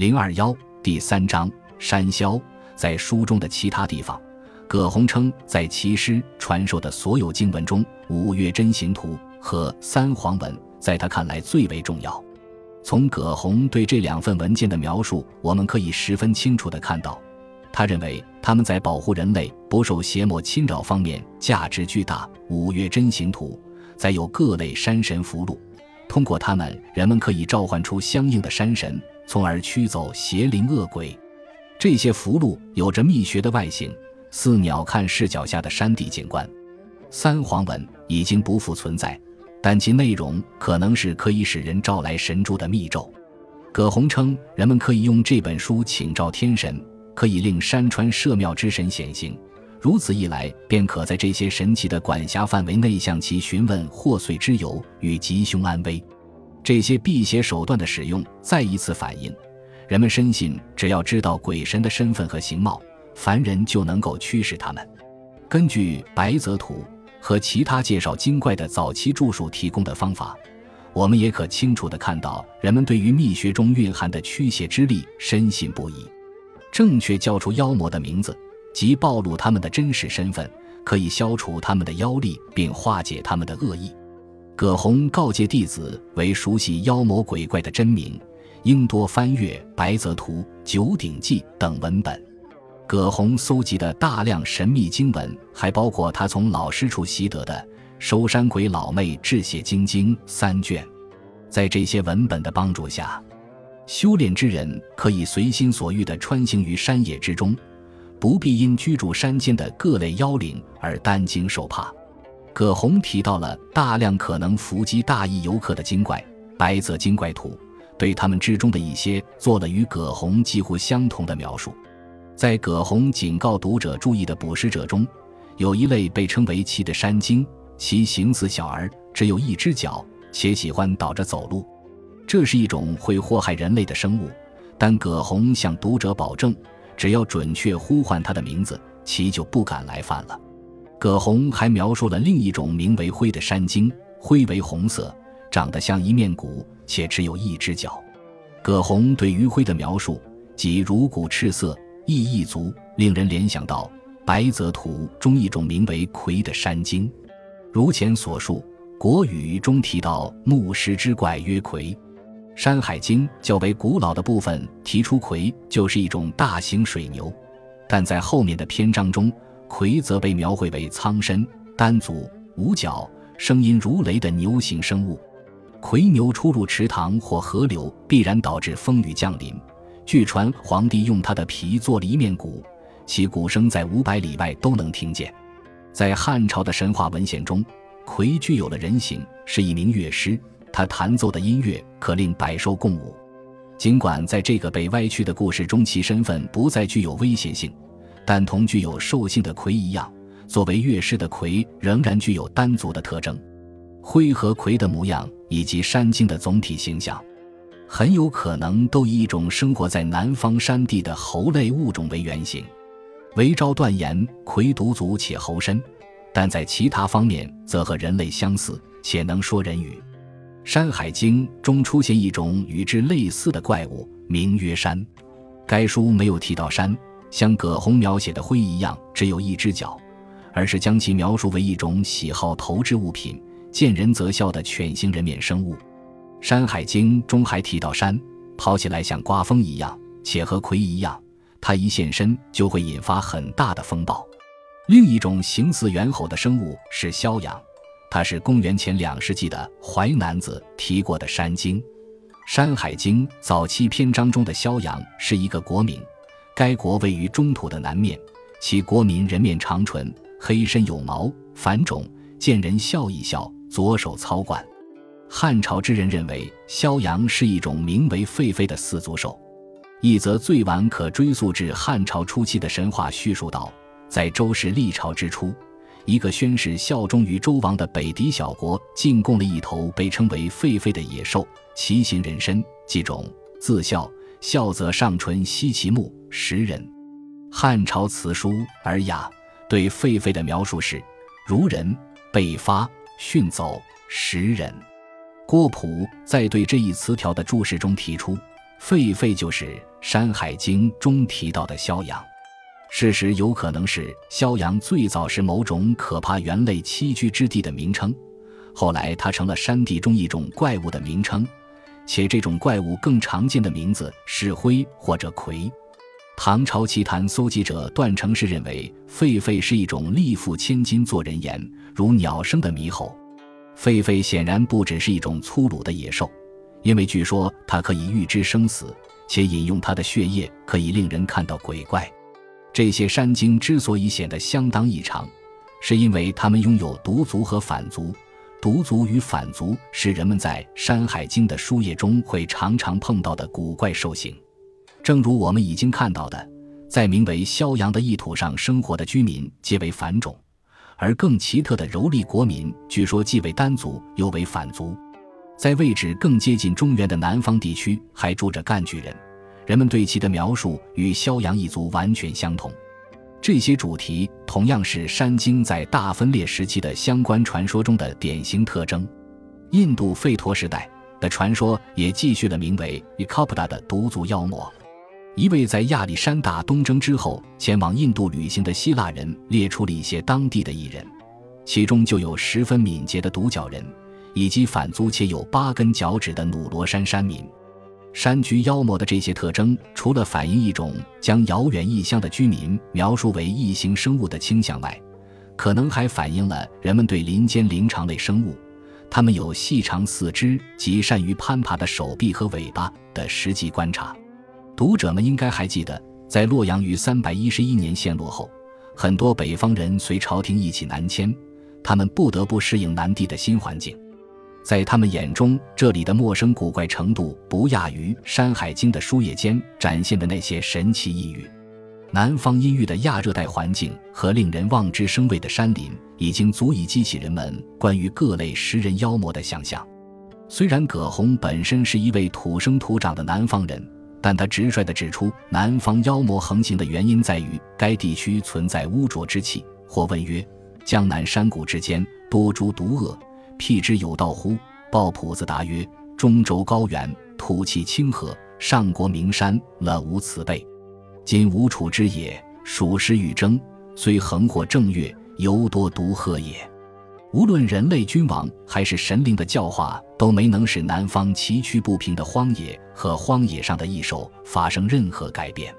零二幺第三章山魈。在书中的其他地方，葛洪称在其师传授的所有经文中，《五岳真行图》和《三皇文》在他看来最为重要。从葛洪对这两份文件的描述，我们可以十分清楚地看到，他认为他们在保护人类不受邪魔侵扰方面价值巨大。《五岳真行图》载有各类山神符箓，通过它们，人们可以召唤出相应的山神。从而驱走邪灵恶鬼，这些符箓有着秘学的外形，似鸟瞰视角下的山地景观。三皇文已经不复存在，但其内容可能是可以使人召来神珠的密咒。葛洪称，人们可以用这本书请召天神，可以令山川社庙之神显形，如此一来，便可在这些神奇的管辖范围内向其询问祸祟之由与吉凶安危。这些辟邪手段的使用，再一次反映，人们深信，只要知道鬼神的身份和形貌，凡人就能够驱使他们。根据《白泽图》和其他介绍精怪的早期著述提供的方法，我们也可清楚地看到，人们对于秘学中蕴含的驱邪之力深信不疑。正确叫出妖魔的名字，即暴露他们的真实身份，可以消除他们的妖力，并化解他们的恶意。葛洪告诫弟子为熟悉妖魔鬼怪的真名，应多翻阅《白泽图》《九鼎记》等文本。葛洪搜集的大量神秘经文，还包括他从老师处习得的《收山鬼老妹治邪经经》三卷。在这些文本的帮助下，修炼之人可以随心所欲地穿行于山野之中，不必因居住山间的各类妖灵而担惊受怕。葛洪提到了大量可能伏击大义游客的精怪，《白泽精怪图》对他们之中的一些做了与葛洪几乎相同的描述。在葛洪警告读者注意的捕食者中，有一类被称为“奇”的山精，其形似小儿，只有一只脚，且喜欢倒着走路。这是一种会祸害人类的生物，但葛洪向读者保证，只要准确呼唤它的名字，其就不敢来犯了。葛洪还描述了另一种名为灰的山精，灰为红色，长得像一面鼓，且只有一只脚。葛洪对于灰的描述，即如骨赤色，翼翼足，令人联想到《白泽图》中一种名为魁的山精。如前所述，《国语》中提到木石之怪曰魁，《山海经》较为古老的部分提出魁就是一种大型水牛，但在后面的篇章中。魁则被描绘为苍身、单足、五脚、声音如雷的牛形生物。魁牛出入池塘或河流，必然导致风雨降临。据传，皇帝用它的皮做了一面鼓，其鼓声在五百里外都能听见。在汉朝的神话文献中，魁具有了人形，是一名乐师，他弹奏的音乐可令百兽共舞。尽管在这个被歪曲的故事中，其身份不再具有威胁性。但同具有兽性的魁一样，作为乐师的魁仍然具有单足的特征。灰和魁的模样以及山精的总体形象，很有可能都以一种生活在南方山地的猴类物种为原型。韦昭断言魁独足且猴身，但在其他方面则和人类相似，且能说人语。《山海经》中出现一种与之类似的怪物，名曰山。该书没有提到山。像葛洪描写的灰一样，只有一只脚，而是将其描述为一种喜好投掷物品、见人则笑的犬形人面生物。《山海经》中还提到山跑起来像刮风一样，且和魁一样，它一现身就会引发很大的风暴。另一种形似猿猴的生物是枭阳，它是公元前两世纪的《淮南子》提过的山精。《山海经》早期篇章中的枭阳是一个国名。该国位于中土的南面，其国民人面长唇，黑身有毛，反种，见人笑一笑，左手操冠。汉朝之人认为萧阳是一种名为狒狒的四足兽。一则最晚可追溯至汉朝初期的神话叙述道，在周氏历朝之初，一个宣誓效忠于周王的北狄小国进贡了一头被称为狒狒的野兽，其形人身，即种，自孝。孝则上唇吸其目食人。汉朝辞书《尔雅》对狒狒的描述是：如人，被发，训走，食人。郭璞在对这一词条的注释中提出，狒狒就是《山海经》中提到的萧阳。事实有可能是萧阳最早是某种可怕猿类栖居之地的名称，后来它成了山地中一种怪物的名称，且这种怪物更常见的名字是灰或者魁。唐朝奇谭搜集者段成式认为，狒狒是一种力负千斤作人言，如鸟声的猕猴。狒狒显然不只是一种粗鲁的野兽，因为据说它可以预知生死，且饮用它的血液可以令人看到鬼怪。这些山精之所以显得相当异常，是因为它们拥有毒足和反足。毒足与反足是人们在《山海经》的书页中会常常碰到的古怪兽形。正如我们已经看到的，在名为萧阳的异土上生活的居民皆为反种，而更奇特的柔丽国民，据说既为单族又为反族。在位置更接近中原的南方地区，还住着干巨人。人们对其的描述与萧阳一族完全相同，这些主题同样是山经在大分裂时期的相关传说中的典型特征。印度吠陀时代的传说也继续了名为 e k a p d a 的毒族妖魔。一位在亚历山大东征之后前往印度旅行的希腊人列出了一些当地的异人，其中就有十分敏捷的独角人，以及反足且有八根脚趾的努罗山山民。山居妖魔的这些特征，除了反映一种将遥远异乡的居民描述为异形生物的倾向外，可能还反映了人们对林间灵长类生物，它们有细长四肢及善于攀爬的手臂和尾巴的实际观察。读者们应该还记得，在洛阳于三百一十一年陷落后，很多北方人随朝廷一起南迁，他们不得不适应南地的新环境。在他们眼中，这里的陌生古怪程度不亚于《山海经》的书页间展现的那些神奇异域。南方阴郁的亚热带环境和令人望之生畏的山林，已经足以激起人们关于各类食人妖魔的想象。虽然葛洪本身是一位土生土长的南方人，但他直率地指出，南方妖魔横行的原因在于该地区存在污浊之气，或问曰：“江南山谷之间多诸毒恶。”辟之有道乎？鲍朴子答曰：“中州高原，土气清和，上国名山，乐无此辈。今吴楚之野，属实欲争，虽横祸正月，犹多毒鹤也。”无论人类君王还是神灵的教化，都没能使南方崎岖不平的荒野和荒野上的异兽发生任何改变。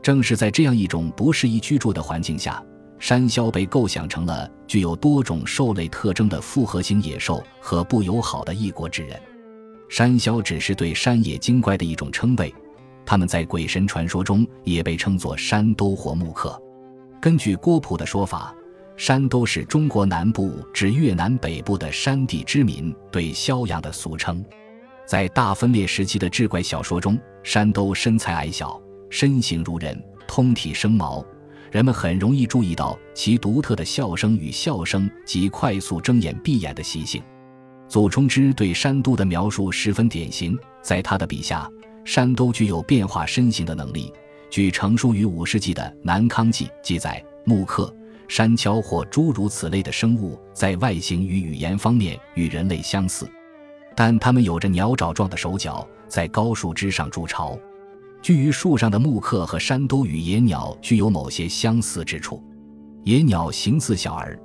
正是在这样一种不适宜居住的环境下。山魈被构想成了具有多种兽类特征的复合型野兽和不友好的异国之人。山魈只是对山野精怪的一种称谓，他们在鬼神传说中也被称作山兜或木客。根据郭璞的说法，山兜是中国南部至越南北部的山地之民对萧阳的俗称。在大分裂时期的志怪小说中，山兜身材矮小，身形如人，通体生毛。人们很容易注意到其独特的笑声与笑声及快速睁眼闭眼的习性。祖冲之对山都的描述十分典型，在他的笔下，山都具有变化身形的能力。据成书于五世纪的《南康记》记载，木刻、山锹或诸如此类的生物，在外形与语言方面与人类相似，但它们有着鸟爪状的手脚，在高树枝上筑巢。居于树上的木刻和山都与野鸟具有某些相似之处。野鸟形似小儿，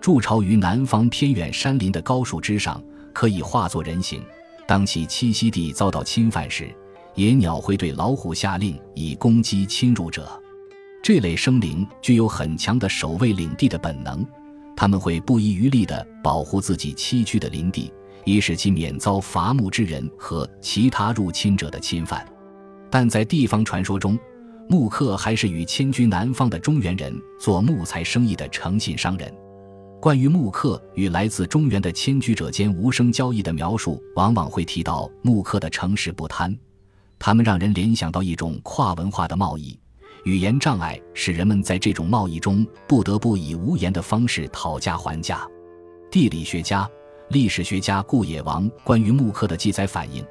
筑巢于南方偏远山林的高树枝上，可以化作人形。当其栖息地遭到侵犯时，野鸟会对老虎下令以攻击侵入者。这类生灵具有很强的守卫领地的本能，他们会不遗余力地保护自己栖居的林地，以使其免遭伐木之人和其他入侵者的侵犯。但在地方传说中，木克还是与迁居南方的中原人做木材生意的诚信商人。关于木克与来自中原的迁居者间无声交易的描述，往往会提到木克的诚实不贪。他们让人联想到一种跨文化的贸易，语言障碍使人们在这种贸易中不得不以无言的方式讨价还价。地理学家、历史学家顾野王关于木克的记载反映。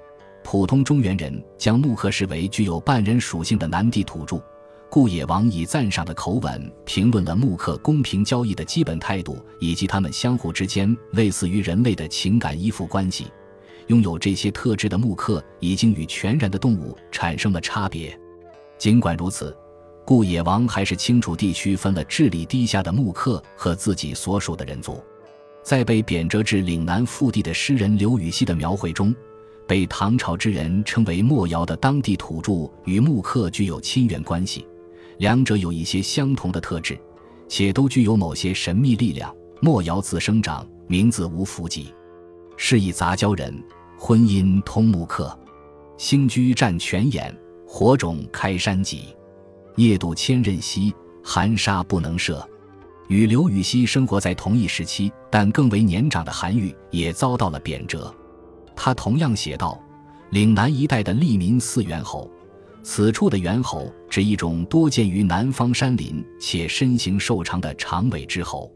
普通中原人将木刻视为具有半人属性的南地土著，顾野王以赞赏的口吻评论了木刻公平交易的基本态度，以及他们相互之间类似于人类的情感依附关系。拥有这些特质的木刻已经与全然的动物产生了差别。尽管如此，故野王还是清楚地区分了智力低下的木刻和自己所属的人族。在被贬谪至岭南腹地的诗人刘禹锡的描绘中，被唐朝之人称为莫瑶的当地土著与木刻具有亲缘关系，两者有一些相同的特质，且都具有某些神秘力量。莫瑶自生长，名字无福吉。是以杂交人，婚姻通木克，星居占泉眼，火种开山脊，夜渡千仞溪，寒沙不能涉。与刘禹锡生活在同一时期，但更为年长的韩愈也遭到了贬谪。他同样写道：“岭南一带的利民似猿猴，此处的猿猴指一种多见于南方山林且身形瘦长的长尾之猴。”